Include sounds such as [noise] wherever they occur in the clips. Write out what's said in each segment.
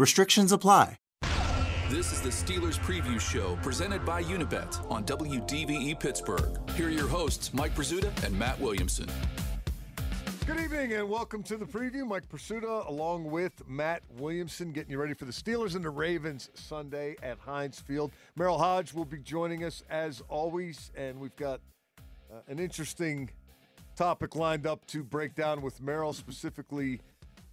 Restrictions apply. This is the Steelers Preview Show presented by Unibet on WDVE Pittsburgh. Here are your hosts, Mike Prisuta and Matt Williamson. Good evening and welcome to the preview. Mike Prisuta along with Matt Williamson getting you ready for the Steelers and the Ravens Sunday at Heinz Field. Merril Hoge will be joining us as always, and we've got uh, an interesting topic lined up to break down with Merril, specifically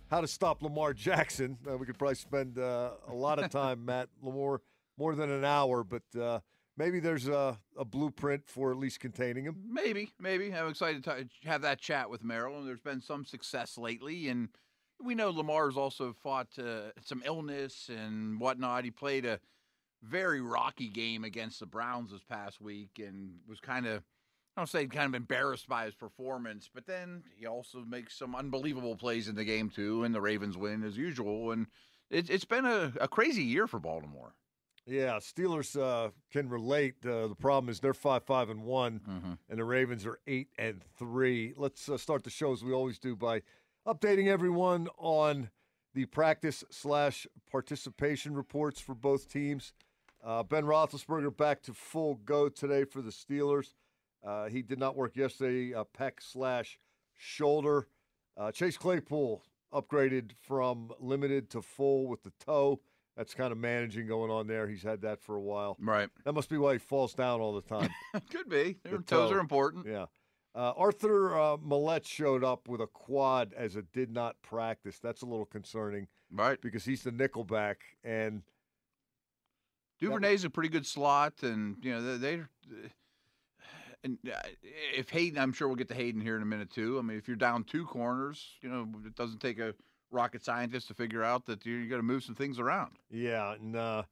how to stop Lamar Jackson. Uh, we could probably spend uh, a lot of [laughs] time, Matt, Lamar, more than an hour, but uh, maybe there's a, a blueprint for at least containing him. Maybe, maybe. I'm excited to t- have that chat with Merril. And there's been some success lately, and we know Lamar's also fought uh, some illness and whatnot. He played a very rocky game against the Browns this past week, and was kind of. I don't say kind of embarrassed by his performance, but then he also makes some unbelievable plays in the game too, and the Ravens win as usual. And it, it's been a, a crazy year for Baltimore. Yeah, Steelers uh, can relate. Uh, the problem is they're five, five, and one, Mm-hmm. and the Ravens are eight and three. Let's uh, start the show as we always do by updating everyone on the practice slash participation reports for both teams. Uh, ben Roethlisberger back to full go today for the Steelers. Uh, he did not work yesterday. Uh, pec slash shoulder. Uh, Chase Claypool upgraded from limited to full with the toe. That's kind of managing going on there. He's had that for a while. Right. That must be why he falls down all the time. [laughs] Could be. Their The toes toe. are important. yeah. Uh, Arthur uh, Maulet showed up with a quad as a did not practice. That's a little concerning Right. because he's the nickelback. And Duvernay's a pretty good slot, and you know they. they and uh, if Haden, I'm sure we'll get to Haden here in a minute too. I mean, if you're down two corners, you know it doesn't take a rocket scientist to figure out that you, you got to move some things around. yeah, and uh,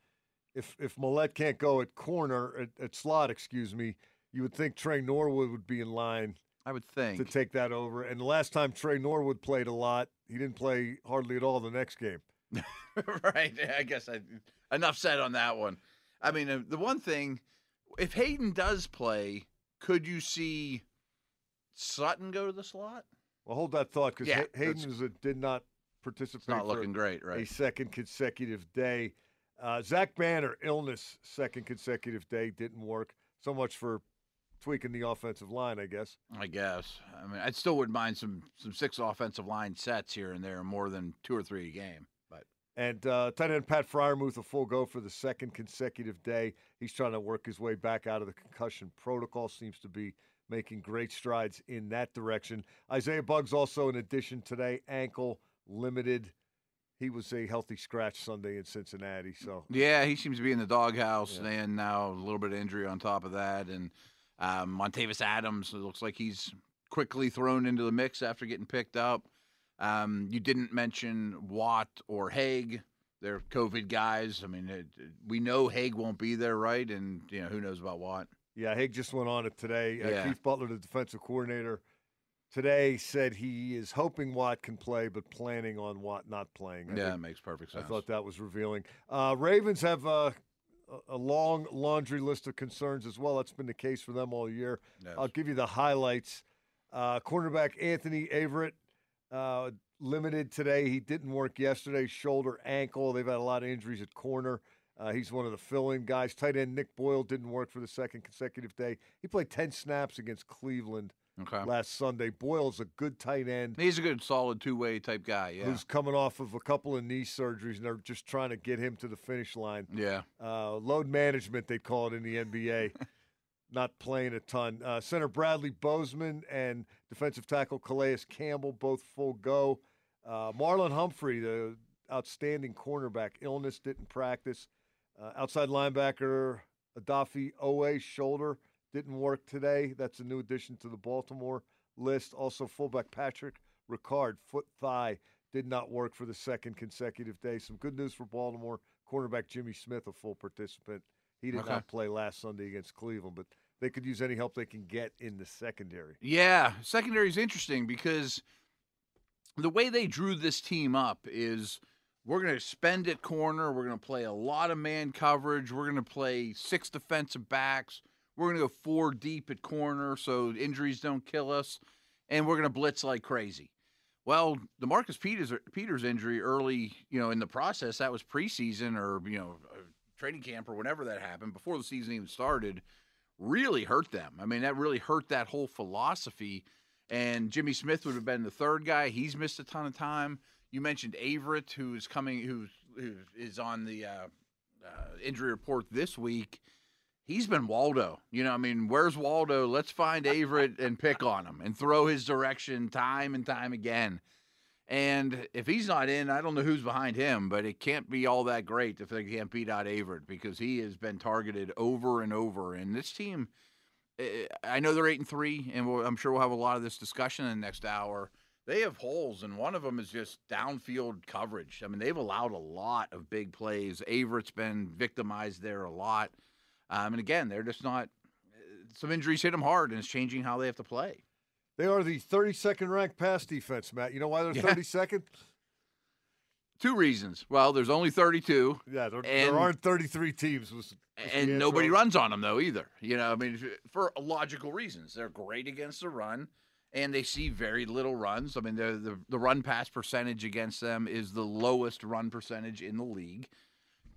if if Maulet can't go at corner at, at slot, excuse me, you would think Tre Norwood would be in line I would think. to take that over. And the last time Tre Norwood played a lot, he didn't play hardly at all the next game. [laughs] right. I guess I enough said on that one. I mean, uh, the one thing, if Haden does play, could you see Sutton go to the slot? Well, hold that thought because Yeah, Haden a, did not participate. Not looking great, right? a second consecutive day. Uh, Zach Banner illness second consecutive day didn't work. So much for tweaking the offensive line, I guess. I guess. I mean, I still wouldn't mind some some six offensive line sets here and there, more than two or three a game. And uh, tight end Pat Freiermuth a full go for the second consecutive day. He's trying to work his way back out of the concussion protocol. Seems to be making great strides in that direction. Isaiah Buggs also in addition today, ankle limited. He was a healthy scratch Sunday in Cincinnati. So yeah, he seems to be in the doghouse, Yeah. and now a little bit of injury on top of that. And um, Montravius Adams it looks like he's quickly thrown into the mix after getting picked up. Um, you didn't mention Watt or Haeg. They're COVID guys. I mean, it, we know Haeg won't be there, right? And you know who knows about Watt. Yeah, Haeg just went on it today. Uh, Yeah. Keith Butler, the defensive coordinator, today said he is hoping Watt can play, but planning on Watt not playing. I yeah, think- it makes perfect sense. I thought that was revealing. Uh, Ravens have uh, a, a long laundry list of concerns as well. That's been the case for them all year. I'll give you the highlights. Uh, cornerback Anthony Averett, uh, limited today. He didn't work yesterday. Shoulder, ankle. They've had a lot of injuries at corner. Uh, he's one of the fill-in guys. Tight end Nick Boyle didn't work for the second consecutive day. He played 10 snaps against Cleveland Okay. last Sunday. Boyle's a good tight end He's a good, solid two-way type guy. Yeah. who's coming off of a couple of knee surgeries, and they're just trying to get him to the finish line. yeah. Uh, load management, they call it in the NBA. [laughs] Not playing a ton. Uh, Center Bradley Bozeman and defensive tackle Calais Campbell both full go. Uh, Marlon Humphrey, the outstanding cornerback, illness didn't practice. Uh, outside linebacker Odafe Oweh shoulder didn't work today. That's a new addition to the Baltimore list. Also, fullback Patrick Ricard, foot thigh, did not work for the second consecutive day. Some good news for Baltimore. Cornerback Jimmy Smith, a full participant. He did Okay. not play last Sunday against Cleveland, but they could use any help they can get in the secondary. Yeah, secondary is interesting because the way they drew this team up is we're going to spend at corner, we're going to play a lot of man coverage, we're going to play six defensive backs, we're going to go four deep at corner so injuries don't kill us, and we're going to blitz like crazy. Well, the Marcus Peters Peters injury early, you know, in the process, that was preseason or you know, uh, training camp or whenever that happened before the season even started, really hurt them. I mean, that really hurt that whole philosophy. And Jimmy Smith would have been the third guy. He's missed a ton of time. You mentioned Averett, who's coming, who's who is on the uh, uh, injury report this week. He's been Waldo. You know, I mean, where's Waldo? Let's find Averett and pick on him and throw his direction time and time again. And if he's not in, I don't know who's behind him, but it can't be all that great if they can't beat out Averett because he has been targeted over and over. And this team, eh, I know they're eight and three, and we'll, I'm sure we'll have a lot of this discussion in the next hour. They have holes, and one of them is just downfield coverage. I mean, they've allowed a lot of big plays. Averett's been victimized there a lot. Um, and again, they're just not. eh, Some injuries hit them hard, and it's changing how they have to play. They are the 32nd ranked pass defense, Matt. You know why they're Yeah. 32nd? Two reasons. Well, there's only 32. Yeah, there, And- there aren't 33 teams. Was, was and nobody runs on them though either. You know, I mean, for logical reasons, they're great against the run, and they see very little runs. I mean, the the, the run pass percentage against them is the lowest run percentage in the league,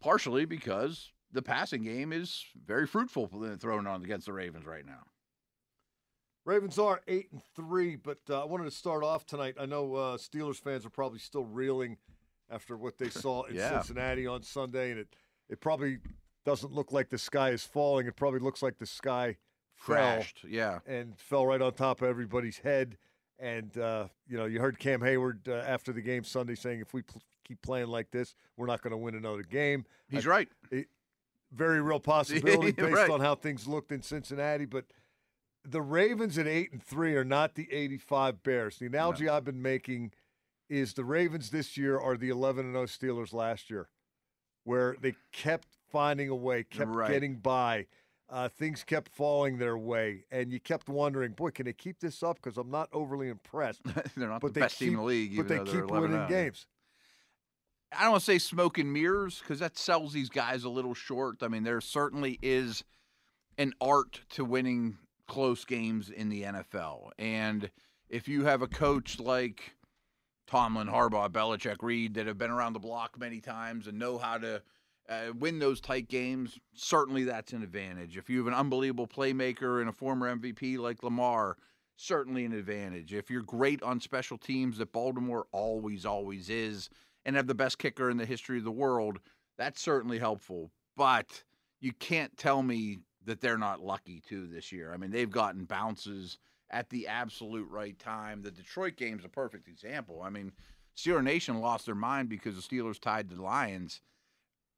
partially because the passing game is very fruitful throwing on against the Ravens right now. Ravens are eight and three, but uh, I wanted to start off tonight. I know uh, Steelers fans are probably still reeling after what they [laughs] saw in Yeah. Cincinnati on Sunday, and it it probably doesn't look like the sky is falling. It probably looks like the sky fell Crashed, yeah. and fell right on top of everybody's head. And uh, you know, you heard Cam Heyward uh, after the game Sunday saying, "If we pl- keep playing like this, we're not going to win another game." He's I- right. very real [laughs] possibility based Right. on how things looked in Cincinnati. But the Ravens at eight and three are not the eighty-five Bears. The analogy I've been making is the Ravens this year are the eleven and zero Steelers last year, where they kept finding a way, kept Right. getting by. Uh, things kept falling their way, and you kept wondering, boy, can they keep this up? Because I'm not overly impressed. [laughs] they're not but the they best team in keep- the league, but they keep winning games. I don't want to say smoke and mirrors because that sells these guys a little short. I mean, there certainly is an art to winning close games in the NFL. And if you have a coach like Tomlin, Harbaugh, Belichick, Reid that have been around the block many times and know how to uh, win those tight games, certainly that's an advantage. If you have an unbelievable playmaker and a former MVP like Lamar, certainly an advantage. If you're great on special teams, that Baltimore always, always is, and have the best kicker in the history of the world, that's certainly helpful. But you can't tell me that they're not lucky too this year. I mean, they've gotten bounces at the absolute right time. The Detroit game's a perfect example. I mean, Steeler Nation lost their mind because the Steelers tied the Lions.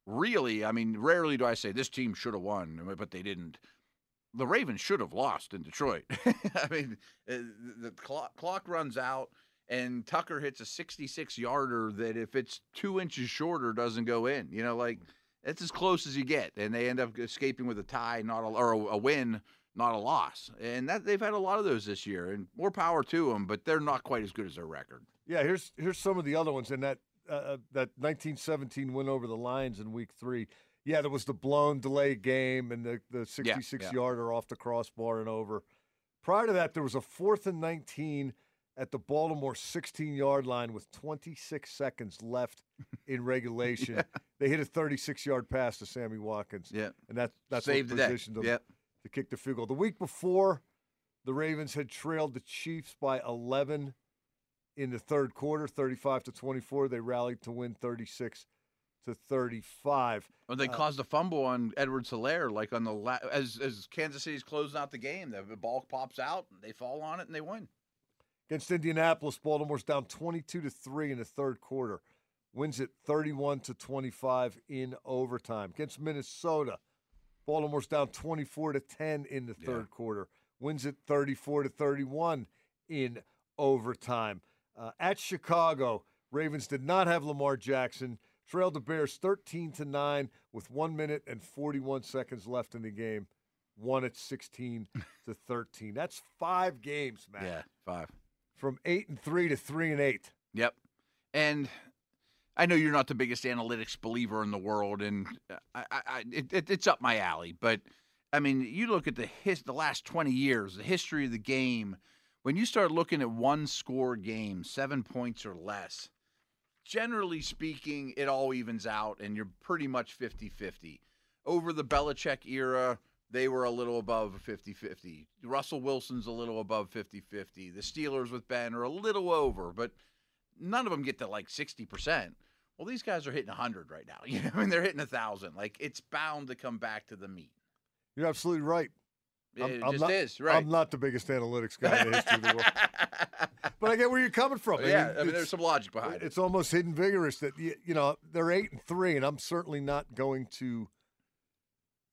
Really, I mean, rarely do I say this team should have won, but they didn't. The Ravens should have lost in Detroit. [laughs] I mean, uh, the clock, clock runs out, and Tucker hits a 66 yarder that if it's two inches shorter doesn't go in. You know, like that's as close as you get, and they end up escaping with a tie, not a, or a, a win, not a loss. And that they've had a lot of those this year, and more power to them. But they're not quite as good as their record. Yeah, here's here's some of the other ones in that uh, that 1917 win over the Lions in Week Three. Yeah, there was the blown delay game and the, the Yeah, 66 yeah. yarder off the crossbar and over. Prior to that, there was a fourth and 19 at the Baltimore 16 yard line with 26 seconds left [laughs] in regulation. They hit a 36 yard pass to Sammy Watkins. Yeah. And that, that's Saved what the positioned them Yep. to kick the field goal. The week before, the Ravens had trailed the Chiefs by 11 in the third quarter, 35 to 24. They rallied to win 36 to 35. Well, they Uh, caused a fumble on Edward Helaire, like on the la- as as Kansas City's closing out the game. The ball pops out, they fall on it, and they win. Against Indianapolis, Baltimore's down 22 to 3 in the third quarter. Wins it 31 to 25 in overtime. Against Minnesota, Baltimore's down 24 to 10 in the Yeah. third quarter. Wins it 34 to 31 in overtime. Uh, at Chicago, Ravens did not have Lamar Jackson. Trailed the Bears 13 to 9 with 1 minute and 41 seconds left in the game. Won at 16 [laughs] to 13. That's 5 games, man Yeah, five. From eight and three to three and eight. Yep. And I know you're not the biggest analytics believer in the world, and uh, I, I, I it, it, it's up my alley. But I mean, you look at the his, the last 20 years, the history of the game. When you start looking at one score games, seven points or less, generally speaking, it all evens out, and you're pretty much 50-50. Over the Belichick era, they were a little above 50-50. Russell Wilson's a little above 50-50. The Steelers with Ben are a little over, but none of them get to like 60%. Well, these guys are hitting 100 right now. [laughs] You know, I mean, they're hitting 1,000. Like, it's bound to come back to the meat. You're absolutely right. It I'm- I'm just not- is, right? I'm not the biggest analytics guy in the history of the world, [laughs] but I get where you're coming from. yeah, I mean, it's- there's some logic behind it. It's almost hidden vigorous that you, you know they're eight and three, and I'm certainly not going to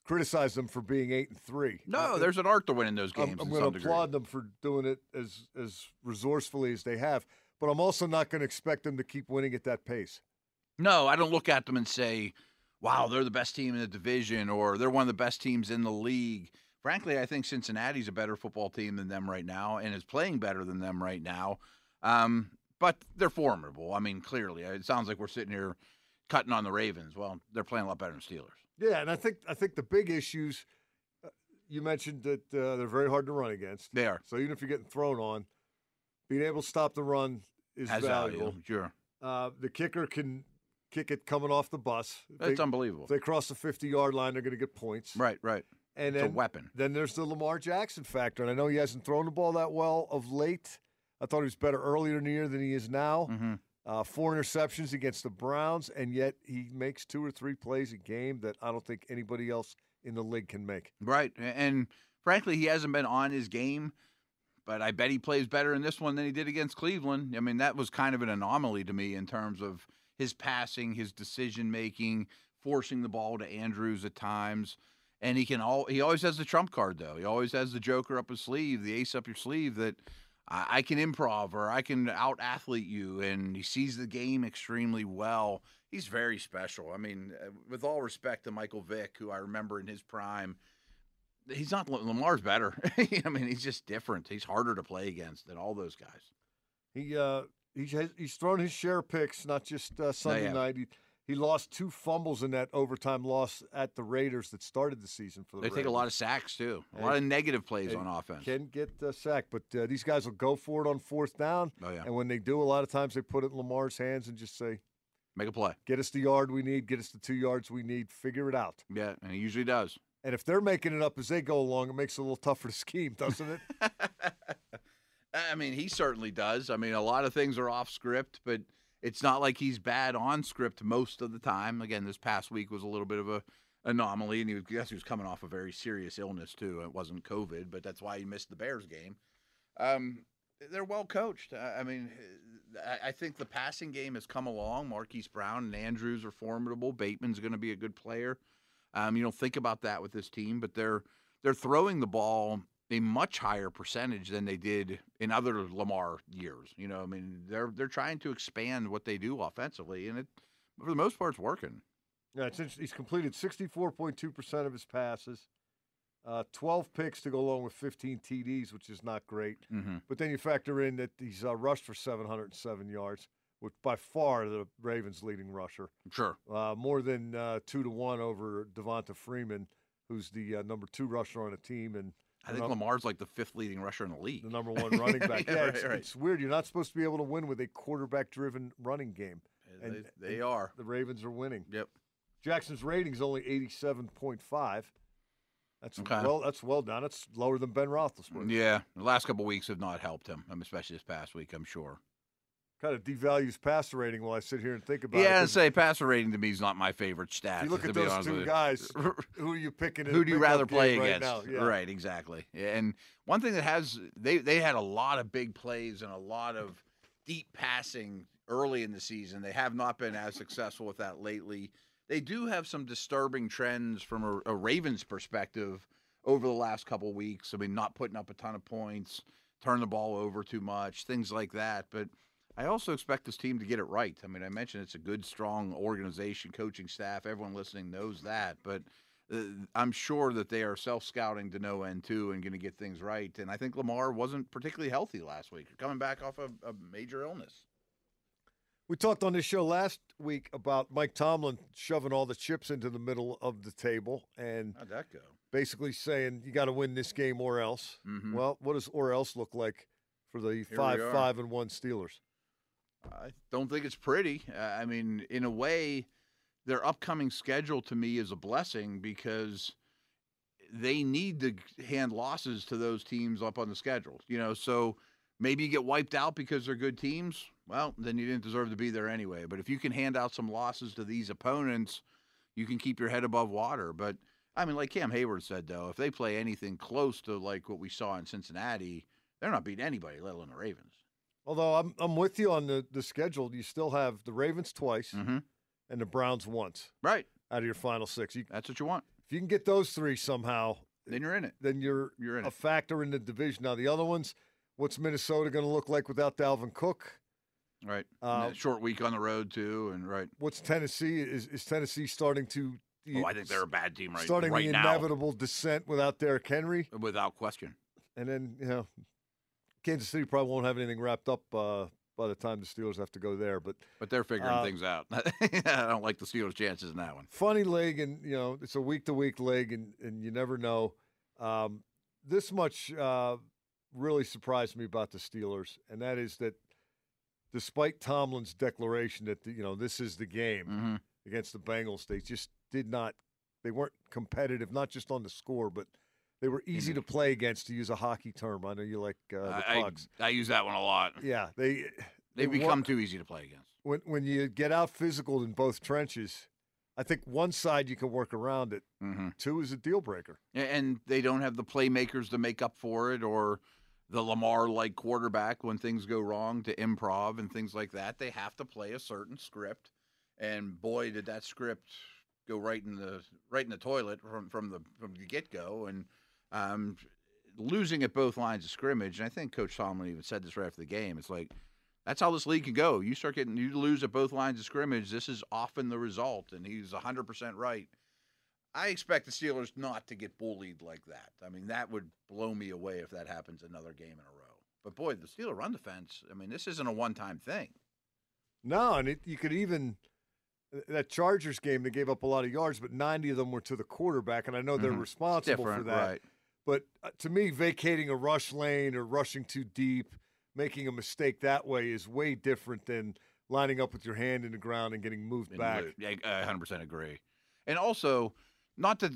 criticize them for being eight and three. No, I- there's an art to winning those I'm, games. I'm going some to applaud them for doing it as as resourcefully as they have, but I'm also not going to expect them to keep winning at that pace. No, I don't look at them and say, wow, they're the best team in the division or they're one of the best teams in the league. Frankly, I think Cincinnati's a better football team than them right now and is playing better than them right now. Um, but they're formidable. I mean, clearly, it sounds like we're sitting here cutting on the Ravens. Well, they're playing a lot better than Steelers. Yeah, and I think I think the big issues uh, you mentioned that uh, they're very hard to run against. They are. So even if you're getting thrown on, being able to stop the run is valuable. value. Sure. Uh, the kicker can kick it coming off the bus. That's they, unbelievable. if they cross the 50 yard line, they're going to get points. Right, right. And It's then, a weapon. Then there's the Lamar Jackson factor. And I know he hasn't thrown the ball that well of late. I thought he was better earlier in the year than he is now. hmm Uh, four interceptions against the Browns, and yet he makes two or three plays a game that I don't think anybody else in the league can make. Right. And frankly, he hasn't been on his game, but I bet he plays better in this one than he did against Cleveland. I mean, that was kind of an anomaly to me in terms of his passing, his decision making, forcing the ball to Andrews at times. And he can all he always has the trump card though. He always has the joker up his sleeve, the ace up your sleeve that I, I can improv or I can out athlete you and he sees the game extremely well. He's very special. I mean, uh, with all respect to Michael Vick, who I remember in his prime, he's not Lamar's better. [laughs] I mean, he's just different. He's harder to play against than all those guys. He uh, he's has, he's thrown his share of picks, not just uh, Sunday night. He, he lost two fumbles in that overtime loss at the Raiders that started the season for the Raiders. They take a lot of sacks too, a lot of negative plays on offense. Can get uh, sacked, but uh, these guys will go for it on fourth down. Oh yeah, And when they do, a lot of times they put it in Lamar's hands and just say, make a play. "Get us the yard we need. Get us the two yards we need. Figure it out." Yeah, and he usually does. And if they're making it up as they go along, it makes it a little tougher to scheme, doesn't it? [laughs] I mean, he certainly does. I mean, a lot of things are off script, but it's not like he's bad on script most of the time. Again, this past week was a little bit of a anomaly, and he was, I guess he was coming off a very serious illness too. It wasn't COVID, but that's why he missed the Bears game. Um, they're well coached. I mean, I- I think the passing game has come along. Marquise Brown and Andrews are formidable. Bateman's going to be a good player. Um, you don't think about that with this team, but they're they're throwing the ball a much higher percentage than they did in other Lamar years. You know, I mean, they're they're trying to expand what they do offensively, and it for the most part, it's working. yeah, it's. He's completed 64.2% of his passes, uh, 12 picks to go along with 15 TDs, which is not great. Mm-hmm. But then you factor in that he's uh, rushed for 707 yards, Which by far the Ravens' leading rusher, Sure. uh, more than uh, two to one over Devonta Freeman, who's the uh, number two rusher on the team and I think Lamar's like the fifth leading rusher in the league. the number one running back. Yeah, [laughs] yeah, right, it's, right. it's weird. You're not supposed to be able to win with a quarterback-driven running game. And- they and are. The Ravens are winning. Yep. Jackson's rating is only 87.5. That's Okay. well. That's well done. That's lower than Ben Roethlisberger. Yeah. The last couple weeks have not helped him, especially this past week, I'm sure. Kind of devalues passer rating while I sit here and think about it. Yeah, and 'cause say passer rating to me is not my favorite stat. If you look at those two guys, [laughs] who are you picking? Who do you rather play right against? now? Yeah. Right, exactly. And one thing that has they they had a lot of big plays and a lot of deep passing early in the season. They have not been as successful with that lately. They do have some disturbing trends from a, a Ravens perspective over the last couple weeks. I mean, not putting up a ton of points, turn the ball over too much, things like that. But I also expect this team to get it right. I mean, I mentioned it's a good, strong organization, coaching staff. Everyone listening knows that. But uh, I'm sure that they are self scouting to no end too and going to get things right. And I think Lamar wasn't particularly healthy last week, coming back off a, a major illness. We talked on this show last week about Mike Tomlin shoving all the chips into the middle of the table and How'd that go? basically saying you got to win this game or else. Mhm. Well, what does or else look like for the we five five and one Steelers? I don't think it's pretty. I mean, in a way, their upcoming schedule to me is a blessing because they need to hand losses to those teams up on the schedule. You know, so maybe you get wiped out because they're good teams. Well, then you didn't deserve to be there anyway. But if you can hand out some losses to these opponents, you can keep your head above water. But I mean, like Cam Heyward said, though, if they play anything close to like what we saw in Cincinnati, they're not beating anybody, let alone the Ravens. Although I'm I'm with you on the the schedule. You still have the Ravens twice Mm-hmm. and the Browns once Right. out of your final six. You, That's what you want. if you can get those three somehow, Then you're in it. then you're You're in a it. factor in the division. Now the other ones, what's Minnesota going to look like without Dalvin Cook? Right. Uh, short week on the road too, and right. What's Tennessee? Is is Tennessee starting to? Oh, I think they're a bad team right starting right the inevitable descent without Derrick Henry, without question. and then you know, Kansas City probably won't have anything wrapped up uh, by the time the Steelers have to go there. But But they're figuring Uh, things out. [laughs] I don't like the Steelers' chances in that one. funny league, and you know it's a week to week league, and and you never know. Um, this much uh, really surprised me about the Steelers, and that is that despite Tomlin's declaration that the, you know this is the game Mm-hmm. against the Bengals, they just did not. They weren't competitive, not just on the score, but they were easy to play against. To use a hockey term, I know you like uh, the I. I, I use that one a lot. yeah, they They wa- become too easy to play against. when when you get out physical in both trenches. I think one side you can work around it. Mm-hmm. Two is a deal breaker. And they don't have the playmakers to make up for it, or the Lamar-like quarterback when things go wrong to improv and things like that. They have to play a certain script, and boy, did that script go right in the right in the toilet from from the from the get go. And um, losing at both lines of scrimmage, and I think Coach Tomlin even said this right after the game. It's like that's how this league can go. You start getting you lose at both lines of scrimmage. This is often the result, and he's hundred percent right. I expect the Steelers not to get bullied like that. I mean, that would blow me away if that happens another game in a row. But boy, the Steeler run defense. I mean, this isn't a one-time thing. No, and it, you could even that Chargers game they gave up a lot of yards, but 90 of them were to the quarterback, and I know they're Mhm. responsible for that. right? But uh, to me, vacating a rush lane or rushing too deep, making a mistake that way is way different than lining up with your hand in the ground and getting moved And back. I 100% agree. And also, not that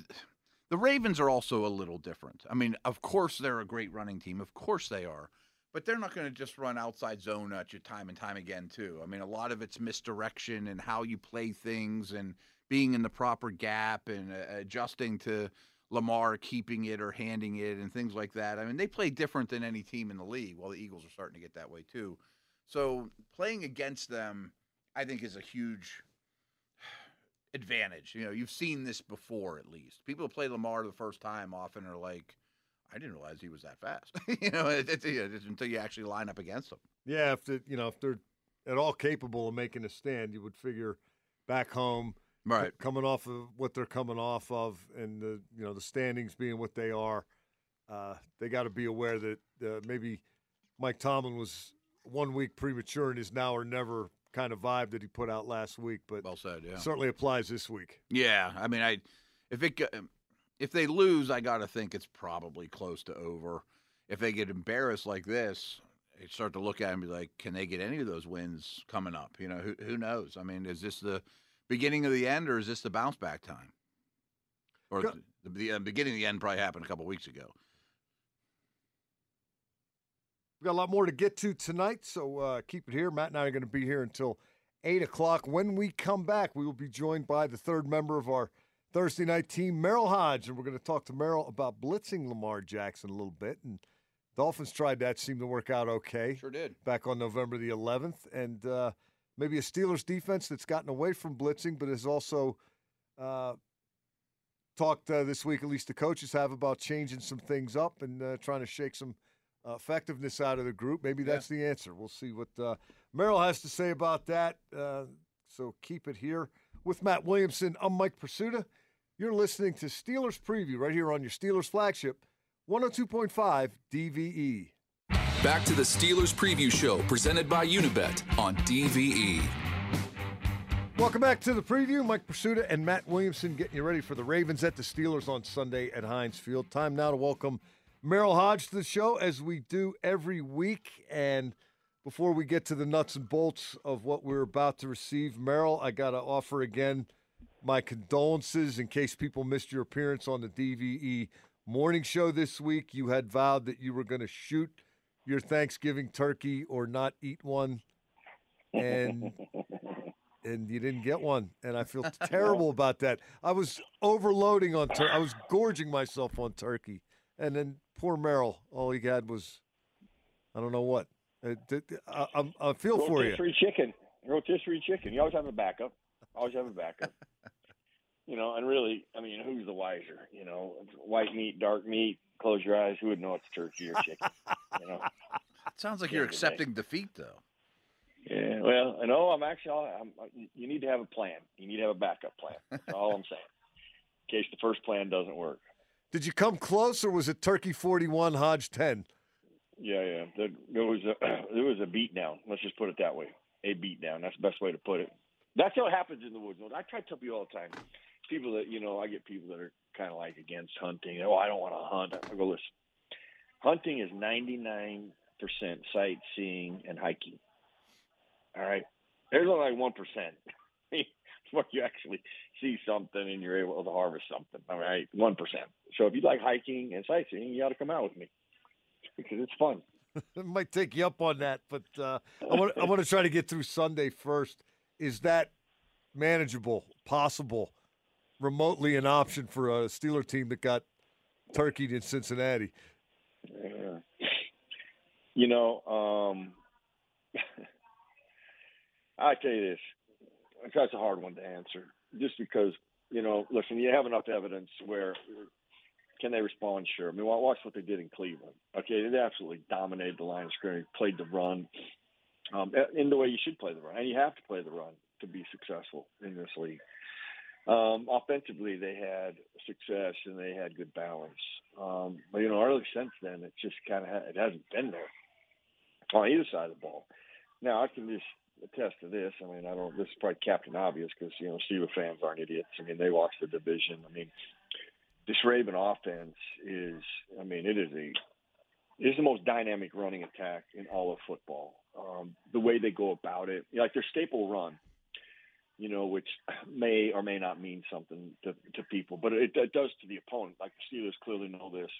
the Ravens are also a little different. I mean, of course they're a great running team. Of course they are. But they're not going to just run outside zone at you time and time again, too. I mean, a lot of it's misdirection and how you play things and being in the proper gap and uh, adjusting to Lamar keeping it or handing it and things like that. I mean, they play different than any team in the league. Well, the Eagles are starting to get that way, too. So playing against them, I think, is a huge [sighs] advantage. You know, you've seen this before at least. People who play Lamar the first time often are like, I didn't realize he was that fast. [laughs] you know, until you actually line up against them. Yeah, if the, you know if they're at all capable of making a stand, you would figure back home, Right. coming off of what they're coming off of, and the you know the standings being what they are, uh, they got to be aware that uh, maybe Mike Tomlin was one week premature in his now or never kind of vibe that he put out last week, but Well said. Yeah. certainly applies this week. Yeah, I mean, I if it if they lose, I got to think it's probably close to over. If they get embarrassed like this, you start to look at it and be like, can they get any of those wins coming up? You know, who who knows? I mean, is this the beginning of the end, or is this the bounce back time? Or Go- the, the uh, beginning of the end probably happened a couple weeks ago. We've got a lot more to get to tonight, so uh, keep it here. Matt and I are going to be here until 8 o'clock. When we come back, we will be joined by the third member of our Thursday night team, Merril Hoge, and we're going to talk to Merril about blitzing Lamar Jackson a little bit. And Dolphins tried that, seemed to work out okay Sure did. back on November the 11th. And uh, maybe a Steelers defense that's gotten away from blitzing, but has also uh, talked uh, this week, at least the coaches have, about changing some things up and uh, trying to shake some uh, effectiveness out of the group. Maybe Yeah. that's the answer. We'll see what uh, Merril has to say about that. Uh, so keep it here with Matt Williamson. I'm Mike Prisuta. You're listening to Steelers Preview right here on your Steelers flagship, 102.5 DVE. Back to the Steelers Preview Show presented by Unibet on. DVE. Welcome back to the preview. Mike Prisuta and Matt Williamson getting you ready for the Ravens at the Steelers on Sunday at Heinz Field. Time now to welcome Merril Hoge to the show as we do every week. And before we get to the nuts and bolts of what we're about to receive, Merril, I got to offer again my condolences in case people missed your appearance on the DVE morning show this week. You had vowed that you were going to shoot your Thanksgiving turkey or not eat one. And [laughs] and you didn't get one, and I feel [laughs] terrible about that. I was overloading on turkey. I was gorging myself on turkey, and then poor Merril, all he had was, I don't know what. Uh, I, I'm- I feel for you. rotisserie chicken. Rotisserie chicken. You always have a backup. Always have a backup. [laughs] you know, and really, I mean, who's the wiser? You know, white meat, dark meat. Close your eyes. Who would know it's turkey or chicken? You know. It [laughs] sounds like you're good day. accepting defeat, though. Yeah. Well, I know. Oh, I'm actually. I'm, you need to have a plan. You need to have a backup plan. That's all I'm saying. In case the first plan doesn't work. Did you come close, or was it Turkey 41, Hoge 10? Yeah, yeah. There, there was a [clears throat] there was a beat down. Let's just put it that way. A beat down. That's the best way to put it. That's what happens in the woods. I try to tell people all the time. People that you know, I get people that are kind of like against hunting. Oh, I don't want to hunt. I go listen. Hunting is ninety nine percent sightseeing and hiking. All right. There's only like one percent [laughs] where you actually see something and you're able to harvest something. All right, one percent. So if you like hiking and sightseeing, you ought to come out with me [laughs] because it's fun. [laughs] I might take you up on that, but uh, I want I want to try to get through Sunday first. Is that manageable, possible, remotely an option for a Steeler team that got turkeyed in Cincinnati? Yeah. You know, um, [laughs] I tell you this, that's a hard one to answer. Just because you know, listen, you have enough evidence where can they respond? Sure. I mean, watch what they did in Cleveland. Okay, they absolutely dominated the line of scrimmage, played the run um, in the way you should play the run, and you have to play the run to be successful in this league. Um, offensively, they had success and they had good balance. Um, but you know, early since then, it just kind of ha- it hasn't been there on either side of the ball. Now, I can just attest to this. I mean, I don't. This is probably Captain Obvious because you know, Steeler fans aren't idiots. I mean, they watch the division. I mean, this Raven offense is. I mean, it is a. It is the most dynamic running attack in all of football. Um, the way they go about it, like their staple run, you know, which may or may not mean something to, to people, but it, it does to the opponent. Like the Steelers clearly know this.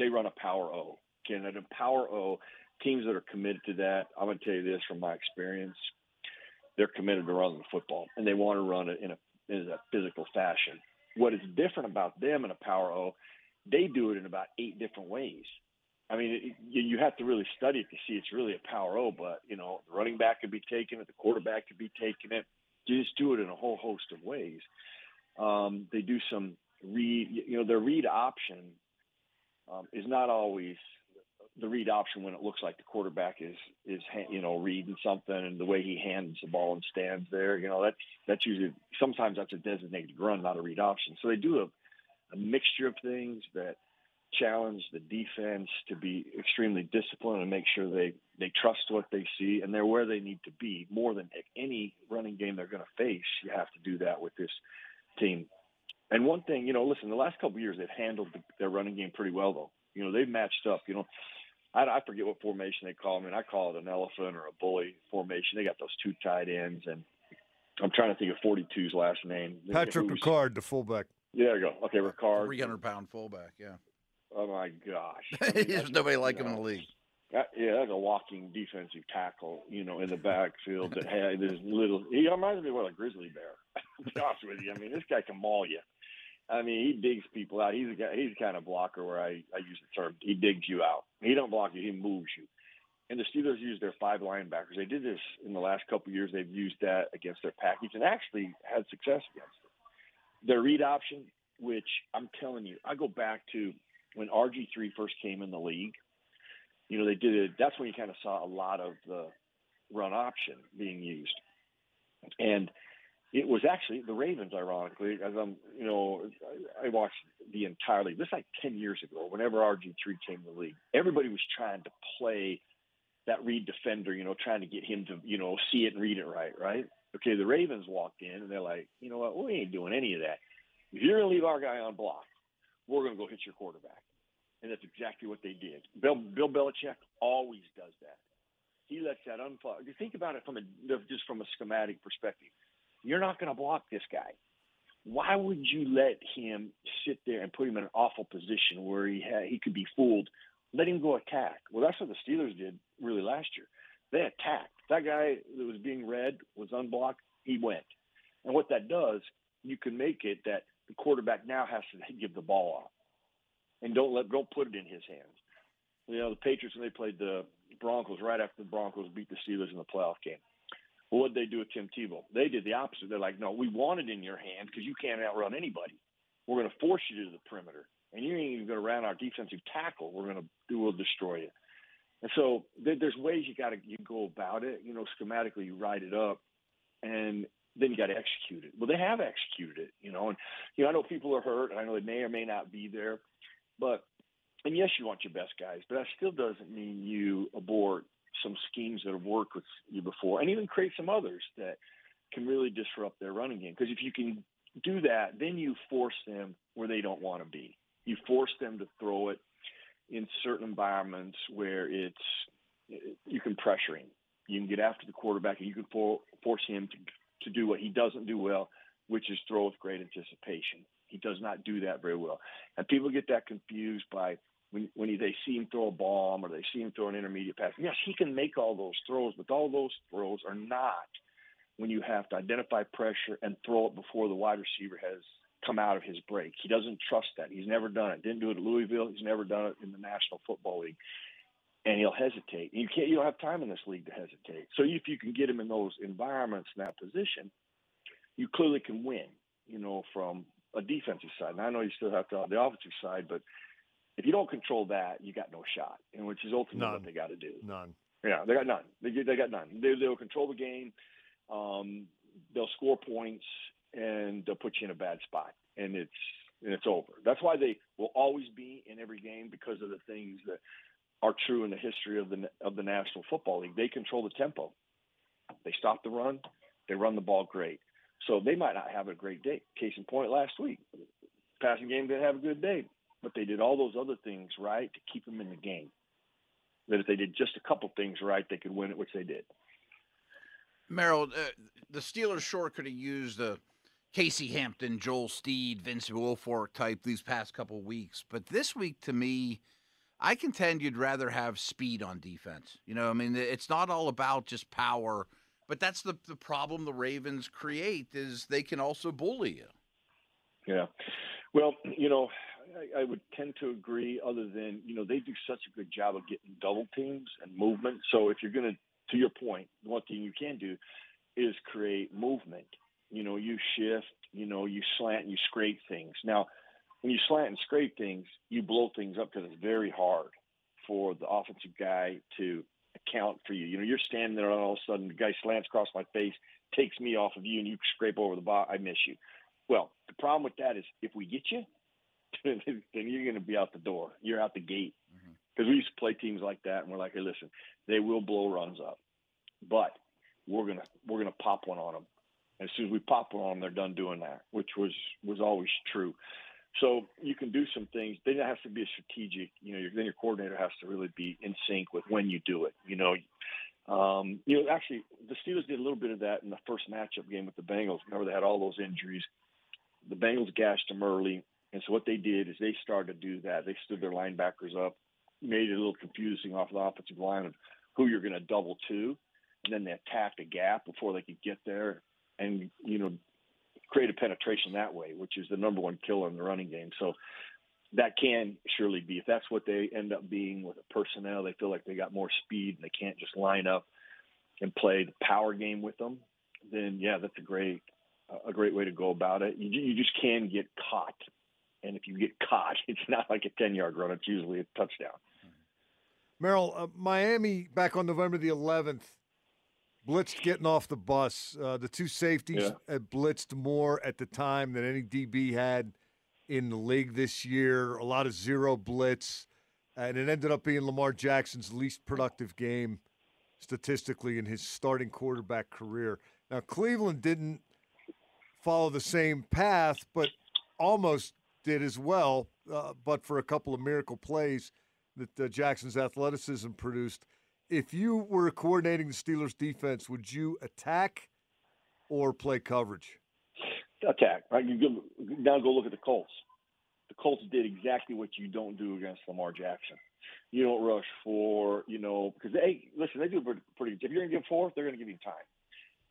They run a power O. And a power O, teams that are committed to that, I'm going to tell you this from my experience, they're committed to running the football, and they want to run it in a, in a physical fashion. What is different about them in a power O, they do it in about eight different ways. I mean, it, you have to really study it to see it's really a power O, but, you know, the running back could be taking it, the quarterback could be taking it. You just do it in a whole host of ways. Um, they do some read, you know, their read option um, is not always the read option when it looks like the quarterback is is you know reading something and the way he hands the ball and stands there. You know, that that's usually sometimes that's a designated run, not a read option. So they do a, a mixture of things that challenge the defense to be extremely disciplined and make sure they they trust what they see and they're where they need to be more than any running game they're going to face. You have to do that with this team. And one thing, you know, listen, the last couple of years they've handled the, their running game pretty well, though. You know, they've matched up. You know, I, I forget what formation they call them. I mean, I call it an elephant or a bully formation. They got those two tight ends, and I'm trying to think of 42's last name. Patrick Who's- Ricard, the fullback. Yeah, there you go. Okay, Ricard. 300 pound fullback, yeah. Oh my gosh. [laughs] There's nobody like him in the league. That, yeah, that's a walking defensive tackle, you know, in the backfield that had this little. He reminds me of a grizzly bear. [laughs] to be honest with you, I mean, this guy can maul you. I mean, he digs people out. He's a guy. He's the kind of blocker where I I use the term. He digs you out. He don't block you. He moves you. And the Steelers use their five linebackers. They did this in the last couple of years. They've used that against their package and actually had success against it. Their read option, which I'm telling you, I go back to when RG3 first came in the league you know, they did it. That's when you kind of saw a lot of the run option being used. And it was actually the Ravens, ironically, as I'm, you know, I, watched the entire league. This is like 10 years ago, whenever RG3 came to the league, everybody was trying to play that read defender, you know, trying to get him to, you know, see it and read it right, right? Okay, the Ravens walked in and they're like, you know what, we ain't doing any of that. If you're going to leave our guy on block, we're going to go hit your quarterback and that's exactly what they did. Bill Bill Belichick always does that. He lets that. You think about it from a just from a schematic perspective. You're not going to block this guy. Why would you let him sit there and put him in an awful position where he he could be fooled? Let him go attack. Well, that's what the Steelers did really last year. They attacked. That guy that was being read was unblocked. He went. And what that does, you can make it that the quarterback now has to give the ball off and don't let don't put it in his hands. You know, the Patriots when they played the Broncos right after the Broncos beat the Steelers in the playoff game. Well, what did they do with Tim Tebow? They did the opposite. They're like, no, we want it in your hand because you can't outrun anybody. We're going to force you to the perimeter, and you ain't even going to run our defensive tackle. We're going to do we'll destroy you. And so there, there's ways you got to you go about it. You know, schematically you write it up, and then you got to execute it. Well, they have executed it. You know, and you know I know people are hurt. and I know they may or may not be there. But and yes, you want your best guys, but that still doesn't mean you abort some schemes that have worked with you before, and even create some others that can really disrupt their running game. Because if you can do that, then you force them where they don't want to be. You force them to throw it in certain environments where it's you can pressure him. You can get after the quarterback, and you can for, force him to to do what he doesn't do well, which is throw with great anticipation. He does not do that very well. And people get that confused by when, when they see him throw a bomb or they see him throw an intermediate pass. Yes, he can make all those throws, but all those throws are not when you have to identify pressure and throw it before the wide receiver has come out of his break. He doesn't trust that. He's never done it. Didn't do it at Louisville. He's never done it in the National Football League. And he'll hesitate. You can't. You don't have time in this league to hesitate. So if you can get him in those environments in that position, you clearly can win. You know, from a defensive side. And I know you still have to on the offensive side, but if you don't control that, you got no shot, and which is ultimately None. what they got to do. None. Yeah, they got none. They they got none. They they'll control the game. Um, they'll score points and they'll put you in a bad spot, and it's and it's over. That's why they will always be in every game because of the things that are true in the history of the of the National Football League. They control the tempo. They stop the run. They run the ball great. So they might not have a great day. Case in point, last week, passing game didn't have a good day, but they did all those other things right to keep them in the game. That if they did just a couple things right, they could win it, which they did. Merril, uh, the Steelers sure could have used the Casey Hampton, Joel Steed, Vince Wilfork type these past couple weeks, but this week to me, I contend you'd rather have speed on defense. You know, I mean, it's not all about just power, but that's the the problem the Ravens create is they can also bully you. Yeah. Well, you know, I, I would tend to agree. Other than you know, they do such a good job of getting double teams and movement. So if you're going to, to your point, one thing you can do is create movement. You know, you shift. You know, you slant and you scrape things. Now, when you slant and scrape things, you blow things up because it's very hard for the offensive guy to account for you. You know, you're standing there and all of a sudden the guy slants across my face, takes me off of you, and you scrape over the bar. I miss you. Well, the problem with that is if we get you, [laughs] then you're going to be out the door. You're out the gate. Because mm-hmm. we used to play teams like that, and we're like, hey, listen, they will blow runs up, but we're gonna we're gonna pop one on them. And as soon as we pop one on them, they're done doing that, which was was always true. So you can do some things. Then it has to be strategic. You know, then your coordinator has to really be in sync with when you do it. You know, um, you know, actually, the Steelers did a little bit of that in the first matchup game with the Bengals. Remember, they had all those injuries. The Bengals gashed them early, and so what they did is they started to do that. They stood their linebackers up, made it a little confusing off the offensive line of who you're going to double to, and then they attacked a gap before they could get there, and you know, create a penetration that way, which is the number one killer in the running game. So that can surely be if that's what they end up being with a personnel. They feel like they got more speed and they can't just line up and play the power game with them. Then yeah, that's a great a great way to go about it. You, you just can get caught, and if you get caught, [laughs] it's not like a ten yard run. It's usually a touchdown. Merril, uh, Miami back on November the 11th blitzed getting off the bus. Uh, the two safeties yeah. had blitzed more at the time than any DB had in the league this year. A lot of zero blitz, and it ended up being Lamar Jackson's least productive game statistically in his starting quarterback career. Now, Cleveland didn't follow the same path, but almost did as well, uh, but for a couple of miracle plays that uh, Jackson's athleticism produced. If you were coordinating the Steelers' defense, would you attack or play coverage? attack. Right? You go, now go look at the Colts. The Colts did exactly what you don't do against Lamar Jackson. You don't rush for, you know, because they listen. They do pretty. pretty if you're going to give four, they're going to give you time.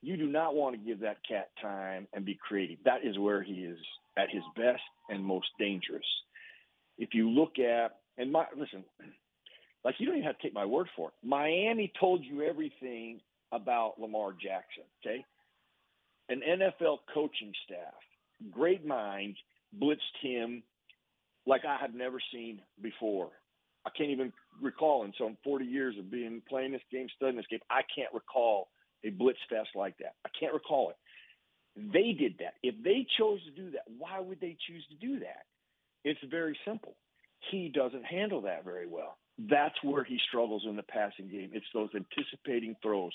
You do not want to give that cat time and be creative. That is where he is at his best and most dangerous. If you look at and my listen, you don't even have to take my word for it. Miami told you everything about Lamar Jackson. Okay, an NFL coaching staff, great minds, blitzed him like I had never seen before. I can't even recall And so in some 40 years of being playing this game, studying this game. I can't recall a blitz fest like that. I can't recall it. They did that. If they chose to do that, why would they choose to do that? It's very simple. He doesn't handle that very well. That's where he struggles in the passing game. It's those anticipating throws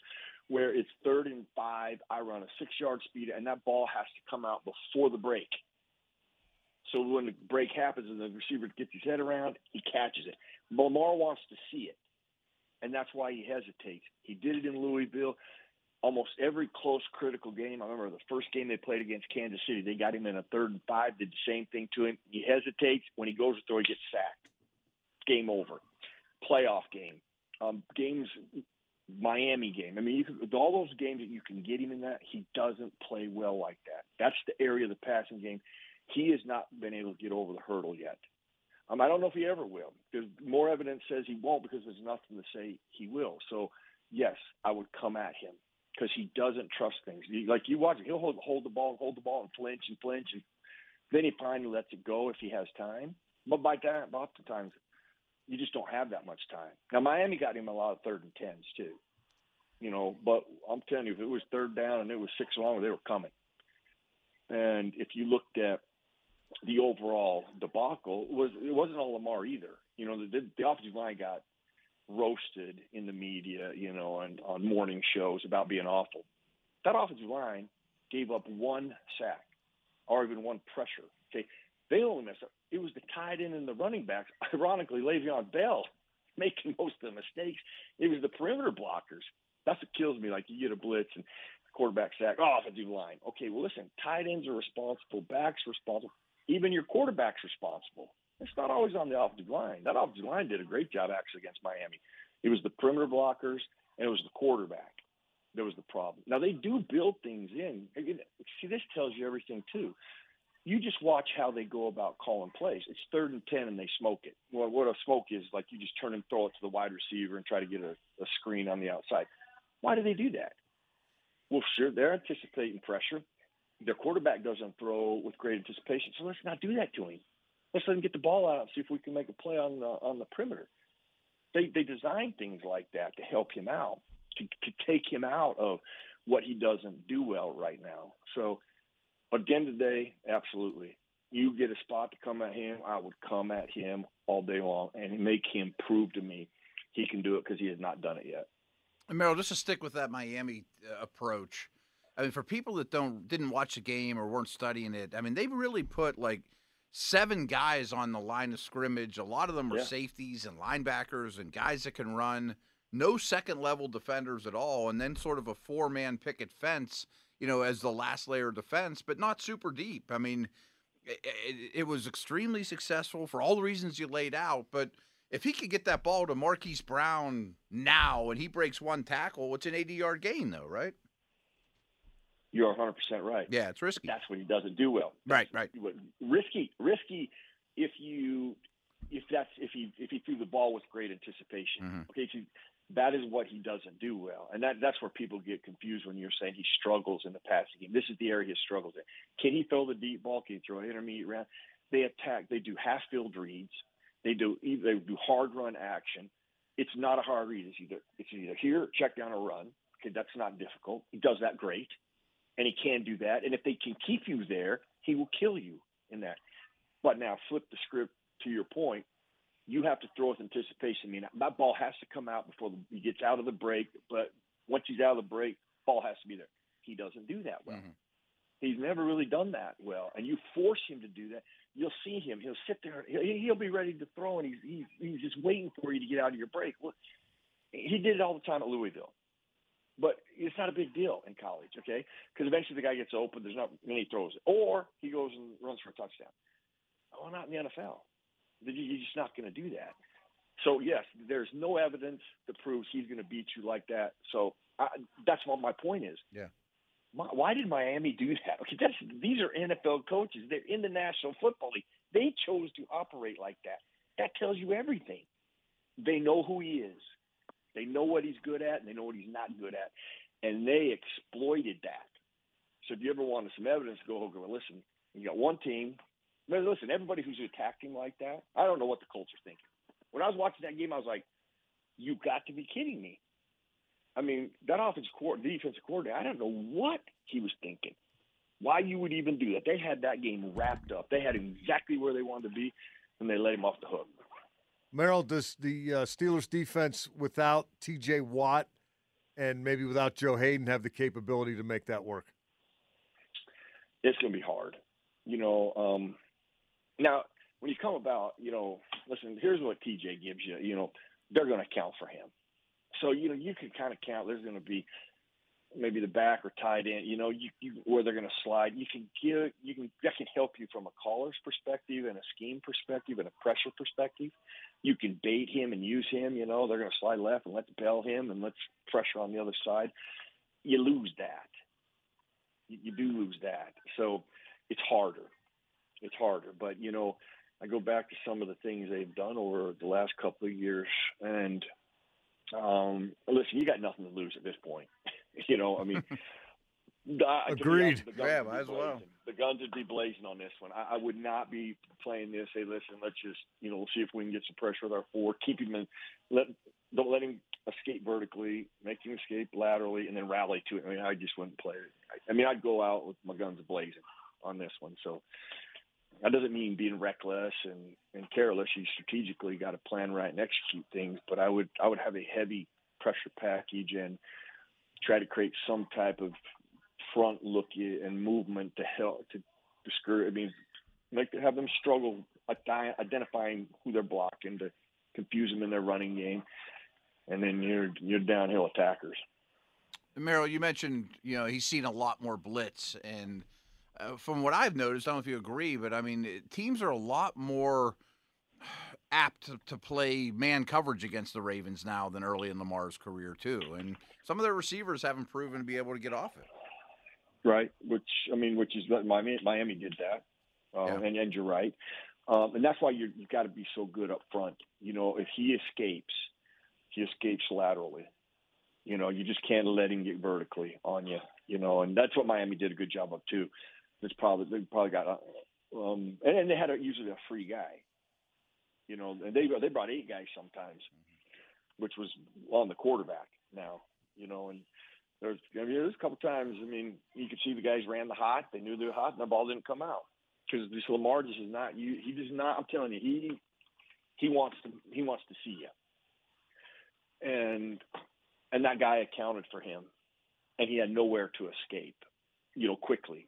where it's third and five, I run a six yard speed, and that ball has to come out before the break. So when the break happens and the receiver gets his head around, he catches it. Lamar wants to see it, and that's why he hesitates. He did it in Louisville. Almost every close, critical game. I remember the first game they played against Kansas City. They got him in a third and five, did the same thing to him. He hesitates. When he goes to throw, he gets sacked. Game over. Playoff game. Um, games Miami game. I mean, you can, all those games that you can get him in that, he doesn't play well like that. That's the area of the passing game. He has not been able to get over the hurdle yet. Um, I don't know if he ever will. There's more evidence says he won't because there's nothing to say he will. So, yes, I would come at him because he doesn't trust things. Like you watch him, he'll hold, hold the ball, and hold the ball, and flinch and flinch, and then he finally lets it go if he has time. But by time, about the times you just don't have that much time. Now Miami got him a lot of third and tens too, you know. But I'm telling you, if it was third down and it was six long, they were coming. And if you looked at the overall debacle, it was it wasn't all Lamar either. You know, the, the offensive line got roasted in the media, you know, and on morning shows about being awful. That offensive line gave up one sack or even one pressure. Okay, they only messed up. It was the tight end and the running backs. [laughs] Ironically, Le'Veon Bell [laughs] making most of the mistakes. It was the perimeter blockers. That's what kills me. Like you get a blitz and quarterback sack, oh, offensive line. Okay, well listen, tight ends are responsible, backs responsible, even your quarterback's responsible. It's not always on the offensive line. That offensive line did a great job actually against Miami. It was the perimeter blockers and it was the quarterback that was the problem. Now they do build things in. See, this tells you everything too you just watch how they go about calling plays. It's third and ten, and they smoke it. Well, what a smoke is like you just turn and throw it to the wide receiver and try to get a, a screen on the outside. Why do they do that? Well, sure, they're anticipating pressure. Their quarterback doesn't throw with great anticipation, so let's not do that to him. Let's let him get the ball out and see if we can make a play on the on the perimeter. They they design things like that to help him out, to to take him out of what he doesn't do well right now. So but at the end of the day, absolutely. you get a spot to come at him, I would come at him all day long and make him prove to me he can do it because he has not done it yet. And Merril, just to stick with that Miami uh, approach, I mean, for people that don't didn't watch the game or weren't studying it, I mean, they really put like seven guys on the line of scrimmage. A lot of them were Yeah. safeties and linebackers and guys that can run. No second level defenders at all, and then sort of a four man picket fence, you know, as the last layer of defense, but not super deep. I mean, it, it, it was extremely successful for all the reasons you laid out, but if he could get that ball to Marquise Brown now and he breaks one tackle, it's an 80 yard gain, though, right? You're 100% right. Yeah, it's risky. That's when he doesn't do well. Right, right. What- Risky, risky. If you, if that's if he if he threw the ball with great anticipation. Mhm. Okay, so that is what he doesn't do well, and that that's where people get confused when you're saying he struggles in the passing game. This is the area he struggles in. Can he throw the deep ball? Can he throw an intermediate round? They attack. They do half field reads. They do they do hard run action. It's not a hard read. It's either it's either here, check down, or run. Okay, that's not difficult. He does that great, and he can do that. And if they can keep you there, he will kill you in that. But now flip the script to your point. You have to throw with anticipation. I mean, that ball has to come out before he gets out of the break. But once he's out of the break, ball has to be there. He doesn't do that well. Mhm. He's never really done that well, and you force him to do that. You'll see him. He'll sit there. He'll, he'll be ready to throw, and he's, he's he's just waiting for you to get out of your break. Well, he did it all the time at Louisville, but it's not a big deal in college, okay? Because eventually the guy gets open. There's not many throws, or he goes and runs for a touchdown. Oh, not in the NFL. You- You're just not going to do that. So yes, there's no evidence that proves he's going to beat you like that. So I, that's what my point is. Yeah. My, why did Miami do that? Okay, that's, these are NFL coaches. They're in the National Football League. They chose to operate like that. That tells you everything. They know who he is. They know what he's good at, and they know what he's not good at, and they exploited that. So if you ever wanted some evidence, go over. Well, listen, you got one team. Listen, everybody who's attacking like that, I don't know what the Colts are thinking. When I was watching that game, I was like, "You got to be kidding me!" I mean, that offensive court, defensive coordinator, I don't know what he was thinking. Why you would even do that? They had that game wrapped up. They had exactly where they wanted to be, and they let him off the hook. Merril, does the uh, Steelers defense without T.J. Watt and maybe without Joe Haden have the capability to make that work? it's going to be hard. You know, um, now when you come about, you know, listen, here's what TJ gives you. You know, they're going to count for him. So, you know, you can kind of count. There's going to be maybe the back or tight end, you know, you, you where they're going to slide. You can give, you can, that can help you from a caller's perspective and a scheme perspective and a pressure perspective. You can bait him and use him, you know, they're going to slide left and let's bell him and let's pressure on the other side. You lose that. You, you do lose that. So it's harder. It's harder. But, you know, I go back to some of the things they've done over the last couple of years and, um, listen, you got nothing to lose at this point. [laughs] you know, I mean, [laughs] I- Agreed. honest, the guns Yeah, would be might as well. blazing. The guns would be blazing on this one. I, I would not be playing this. Hey, listen, let's just you know we'll see if we can get some pressure with our four. Keep him in. Let don't let him escape vertically. Make him escape laterally, and then rally to it. I mean, I just wouldn't play it. I, I mean, I'd go out with my guns blazing on this one. So that doesn't mean being reckless and, and careless. You strategically got to plan right and execute things. But I would I would have a heavy pressure package and try to create some type of front look and movement to help to discourage. I mean, make have them struggle identifying who they're blocking to confuse them in their running game, and then you're you're downhill attackers. Merril, you mentioned you know he's seen a lot more blitz, and uh, from what I've noticed, I don't know if you agree, but I mean it- teams are a lot more [sighs] apt to, to play man coverage against the Ravens now than early in Lamar's career too, and some of their receivers haven't proven to be able to get off it. right? Which I mean, which is what Miami, Miami did that, um, Yeah. and, and you're right, um, and that's why you you've got to be so good up front. You know, if he escapes, he escapes laterally. You know, you just can't let him get vertically on you. You know, and that's what Miami did a good job of too. It's probably they probably got, a, um, and, and they had a, usually a free guy. You know, and they they brought eight guys sometimes, which was on the quarterback now. You know, and there's I mean, there's a couple times. I mean, you could see the guys ran the hot. They knew they were hot, and the ball didn't come out. because this Lamar just is not you. He does not. I'm telling you, he he wants to he wants to see you, and and that guy accounted for him, and he had nowhere to escape, you know, quickly.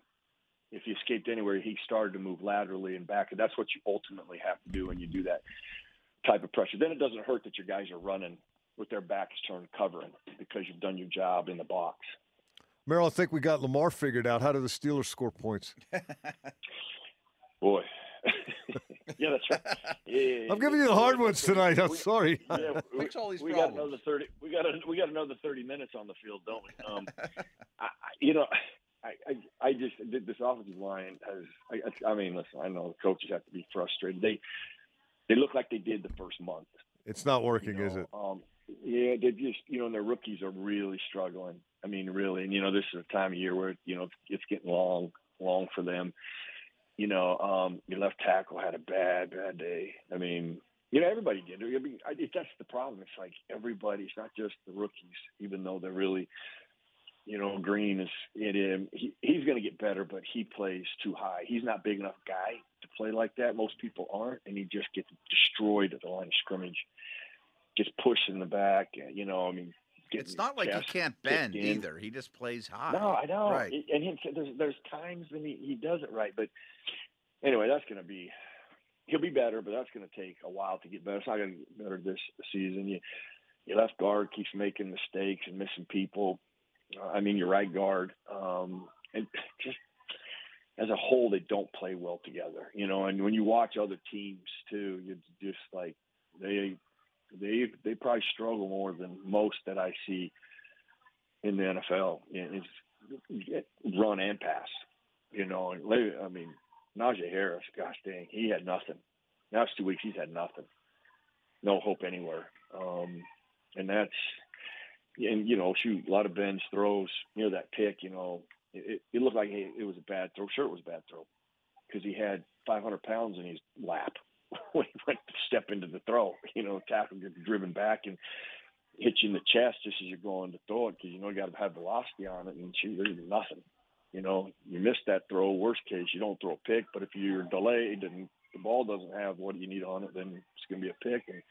If he escaped anywhere, he started to move laterally and back, and that's what you ultimately have to do when you do that type of pressure. Then it doesn't hurt that your guys are running with their backs turned covering because you've done your job in the box. Merril, I think we got Lamar figured out. How do the Steelers score points? [laughs] Boy. [laughs] yeah, that's right. Yeah, I'm giving you the hard ones tonight. I'm we- sorry. Yeah, [laughs] we, Fix all these we got another thirty. We got a, we got another thirty minutes on the field, don't we? Um, I, I, you know, I, I I just did this offensive line has. I, I I mean, listen, I know the coaches have to be frustrated. They they look like they did the first month. It's not working, you is it? Um, yeah, they just you know, and their rookies are really struggling. I mean, really, and you know, this is a time of year where you know it's getting long, long for them. You know, um, your left tackle had a bad, bad day. I mean, you know, everybody did. I mean, I, that's the problem. It's like everybody. It's not just the rookies, even though they're really, you know, Green is in him. He, he's going to get better, but he plays too high. He's not big enough guy to play like that. Most people aren't, and he just gets destroyed at the line of scrimmage. Gets pushed in the back. You know, I mean, It's not like he can't bend in. either. He just plays high. No, I know. Right. And him, there's there's times when he, he does it right, but anyway, that's going to be he'll be better, but that's going to take a while to get better. It's not going to get better this season. You your left guard keeps making mistakes and missing people. I mean, your right guard, um, and just as a whole, they don't play well together. You know, and when you watch other teams too, you just like they they they probably struggle more than most that I see in the NFL. It's run and pass. You know, and I mean, Najee Harris, gosh dang, he had nothing. Last two weeks, he's had nothing. No hope anywhere. Um, and that's, and you know, shoot, a lot of Ben's throws. You know, that pick. You know, it, it looked like it, it was a bad throw. Sure, it was a bad throw because he had 500 pounds in his lap [laughs] when he went to step into the throw. You know, tackle gets driven back and hit you in the chest just as you're going to throw it because you know you got to have velocity on it, and shoot, there's nothing. You know, you miss that throw. Worst case, you don't throw a pick. But if you're delayed and the ball doesn't have what you need on it, then it's going to be a pick, and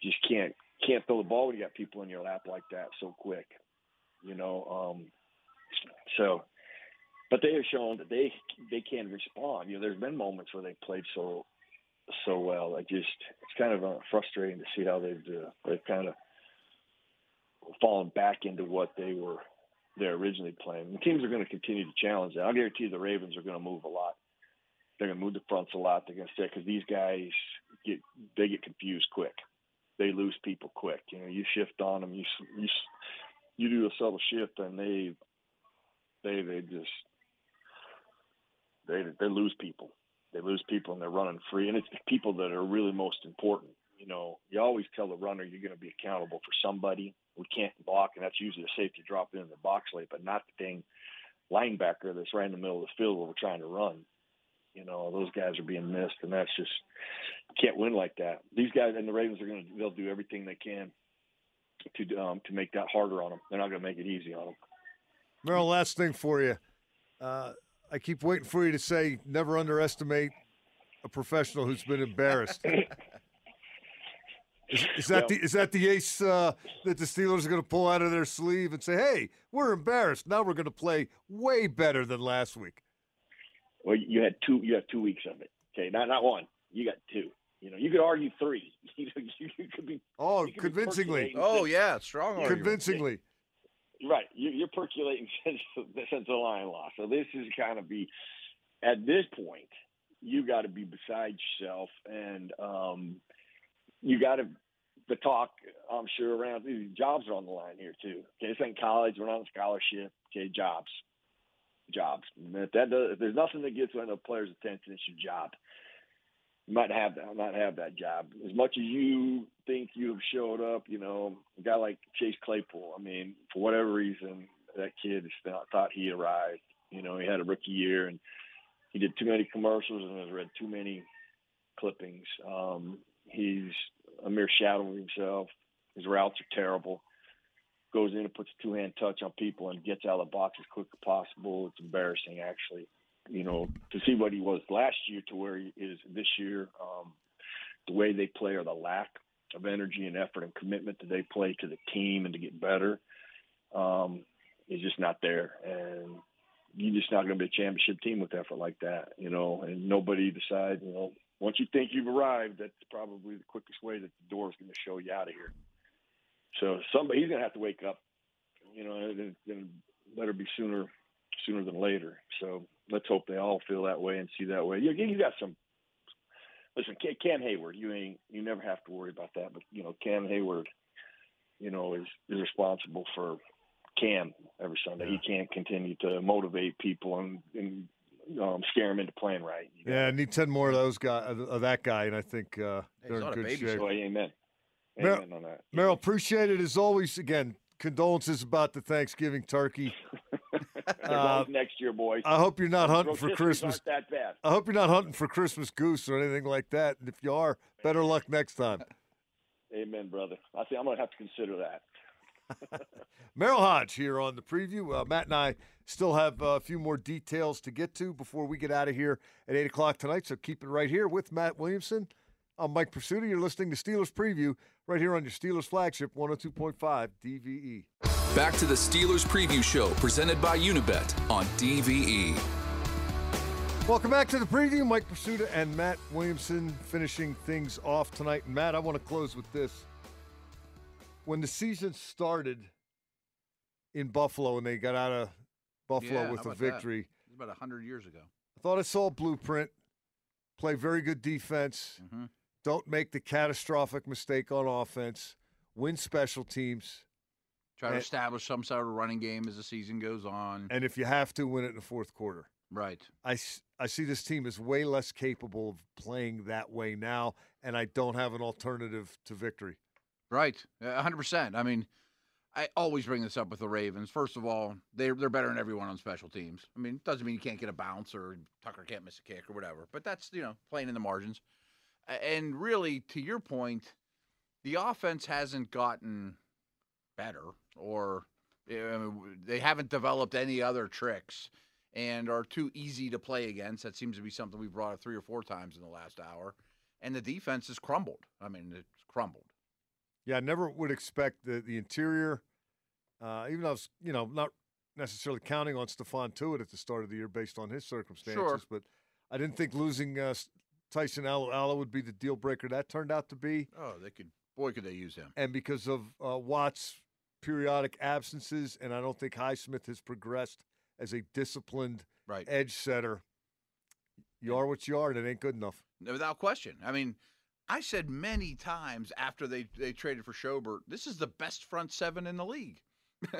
you just can't can't throw the ball when you got people in your lap like that so quick. You know, um, so. But they have shown that they they can respond. You know, there's been moments where they played so so well. I just it's kind of uh, frustrating to see how they've uh, they've kind of fallen back into what they were they're originally playing. The teams are going to continue to challenge that. I'll guarantee the Ravens are going to move a lot. They're going to move the fronts a lot. They're going to say because these guys get they get confused quick. They lose people quick. You know, you shift on them. You you you do a subtle shift, and they they they just they they lose people. They lose people, and they're running free. And it's the people that are really most important. You know, you always tell the runner you're going to be accountable for somebody. We can't block, and that's usually a safety drop in the box late, but not the dang linebacker that's right in the middle of the field where we're trying to run. You know, those guys are being missed, and that's just can't win like that. These guys and the Ravens are going to they'll do everything they can to um, to make that harder on them. They're not going to make it easy on them. Merril, last thing for you. Uh, I keep waiting for you to say never underestimate a professional who's been embarrassed. [laughs] Is, is that Yeah. the is that the ace uh, that the Steelers are going to pull out of their sleeve and say, "Hey, we're embarrassed. Now we're going to play way better than last week." Well, you had two. You have two weeks of it. Okay, not not one. You got two. You know, you could argue three. [laughs] You, know, you, you could be Oh, could convincingly, percolating Oh yeah, strong argument. convincingly. right. You, you're percolating [laughs] since since the line loss. So this is kind of be at this point. You got to be beside yourself, and um, you got to the talk. I'm sure around jobs are on the line here too. Okay, this ain't college. We're not on scholarship. Okay, jobs, jobs. If that does, if there's nothing that gets the players' attention, it's your job. You might have that, not have that job. As much as you think you have showed up, you know, a guy like Chase Claypool. I mean, for whatever reason, that kid thought he arrived. You know, he had a rookie year and he did too many commercials and has read too many clippings. Um, he's a mere shadow of himself. His routes are terrible. Goes in and puts a two hand touch on people and gets out of the box as quick as possible. It's embarrassing, actually. you know, to see what he was last year to where he is this year, um, the way they play or the lack of energy and effort and commitment that they play to the team and to get better um, is just not there. And you're just not going to be a championship team with effort like that, you know. And nobody decides, you know, once you think you've arrived, that's probably the quickest way that the door is going to show you out of here. So somebody he's going to have to wake up, you know, and, and better be sooner sooner than later. So let's hope they all feel that way and see that way. You, you got some. Listen, Cam Heyward, you ain't you never have to worry about that. But you know, Cam Heyward, you know, is is responsible for Cam every Sunday. He can't continue to motivate people and, and um, scare them into playing right. You Yeah, I need ten more of those guy of of that guy, and I think uh, they're he's in good shape. So amen. Mer- on that. Merril, appreciate it as always. Again, condolences about the Thanksgiving turkey. [laughs] Uh, next year, boys. I hope you're not hunting for Christmas. Aren't that bad. I hope you're not hunting for Christmas goose or anything like that. And if you are, better luck next time. [laughs] Amen, brother. I think I'm going to have to consider that. [laughs] Merril Hoge here on the preview. Uh, Matt and I still have uh, a few more details to get to before we get out of here at 8 o'clock tonight. So keep it right here with Matt Williamson. I'm Mike Prisuta. You're listening to Steelers Preview right here on your Steelers flagship 102.5 DVE. Back to the Steelers Preview Show presented by Unibet on. DVE. Welcome back to the preview. Mike Prisuta and Matt Williamson finishing things off tonight. Matt, I want to close with this. When the season started in Buffalo and they got out of Buffalo Yeah, with a about that? victory, It was about hundred years ago. I thought I saw a blueprint. Play very good defense. Mhm. Don't make the catastrophic mistake on offense. Win special teams. Try to And- establish some sort of running game as the season goes on. And if you have to, win it in the fourth quarter. right. I, I see this team is way less capable of playing that way now, and I don't have an alternative to victory. Right, a hundred percent. I mean, I always bring this up with the Ravens. First of all, they're they're better than everyone on special teams. I mean, it doesn't mean you can't get a bounce or Tucker can't miss a kick or whatever, but that's you know playing in the margins. And really, to your point, the offense hasn't gotten better, or mean, they haven't developed any other tricks, and are too easy to play against. That seems to be something we've brought up three or four times in the last hour. And the defense has crumbled. I mean, it's crumbled. Yeah, I never would expect the, the interior, uh, even though I was, you know, not necessarily counting on Stephon Tuitt at the start of the year based on his circumstances, but I didn't think losing uh, Tyson Alualu would be the deal breaker. That turned out to be. Oh, they could. Boy, could they use him. and because of uh, Watt's periodic absences, and I don't think Highsmith has progressed as a disciplined Right. edge setter. You are what you are, and it ain't good enough. Without question. I mean, I said many times after they, they traded for Schobert, this is the best front seven in the league. [laughs]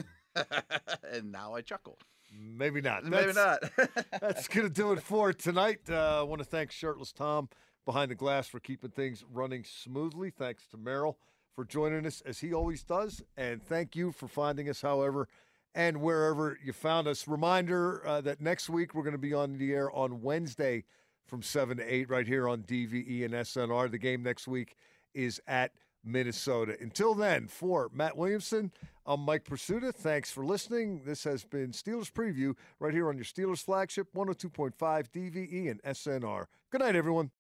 and now I chuckle. Maybe not. Maybe That's- not. [laughs] [laughs] That's going to do it for tonight. Uh, I want to thank Shirtless Tom behind the glass for keeping things running smoothly. Thanks to Merril for joining us as he always does. And thank you for finding us, however, and wherever you found us. Reminder uh, that next week we're going to be on the air on Wednesday from 7 to 8 right here on DVE and SNR. The game next week is at Minnesota. Until then, for Matt Williamson, I'm Mike Prisuta. Thanks for listening. This has been Steelers Preview right here on your Steelers flagship 102.5 DVE and SNR. Good night, everyone.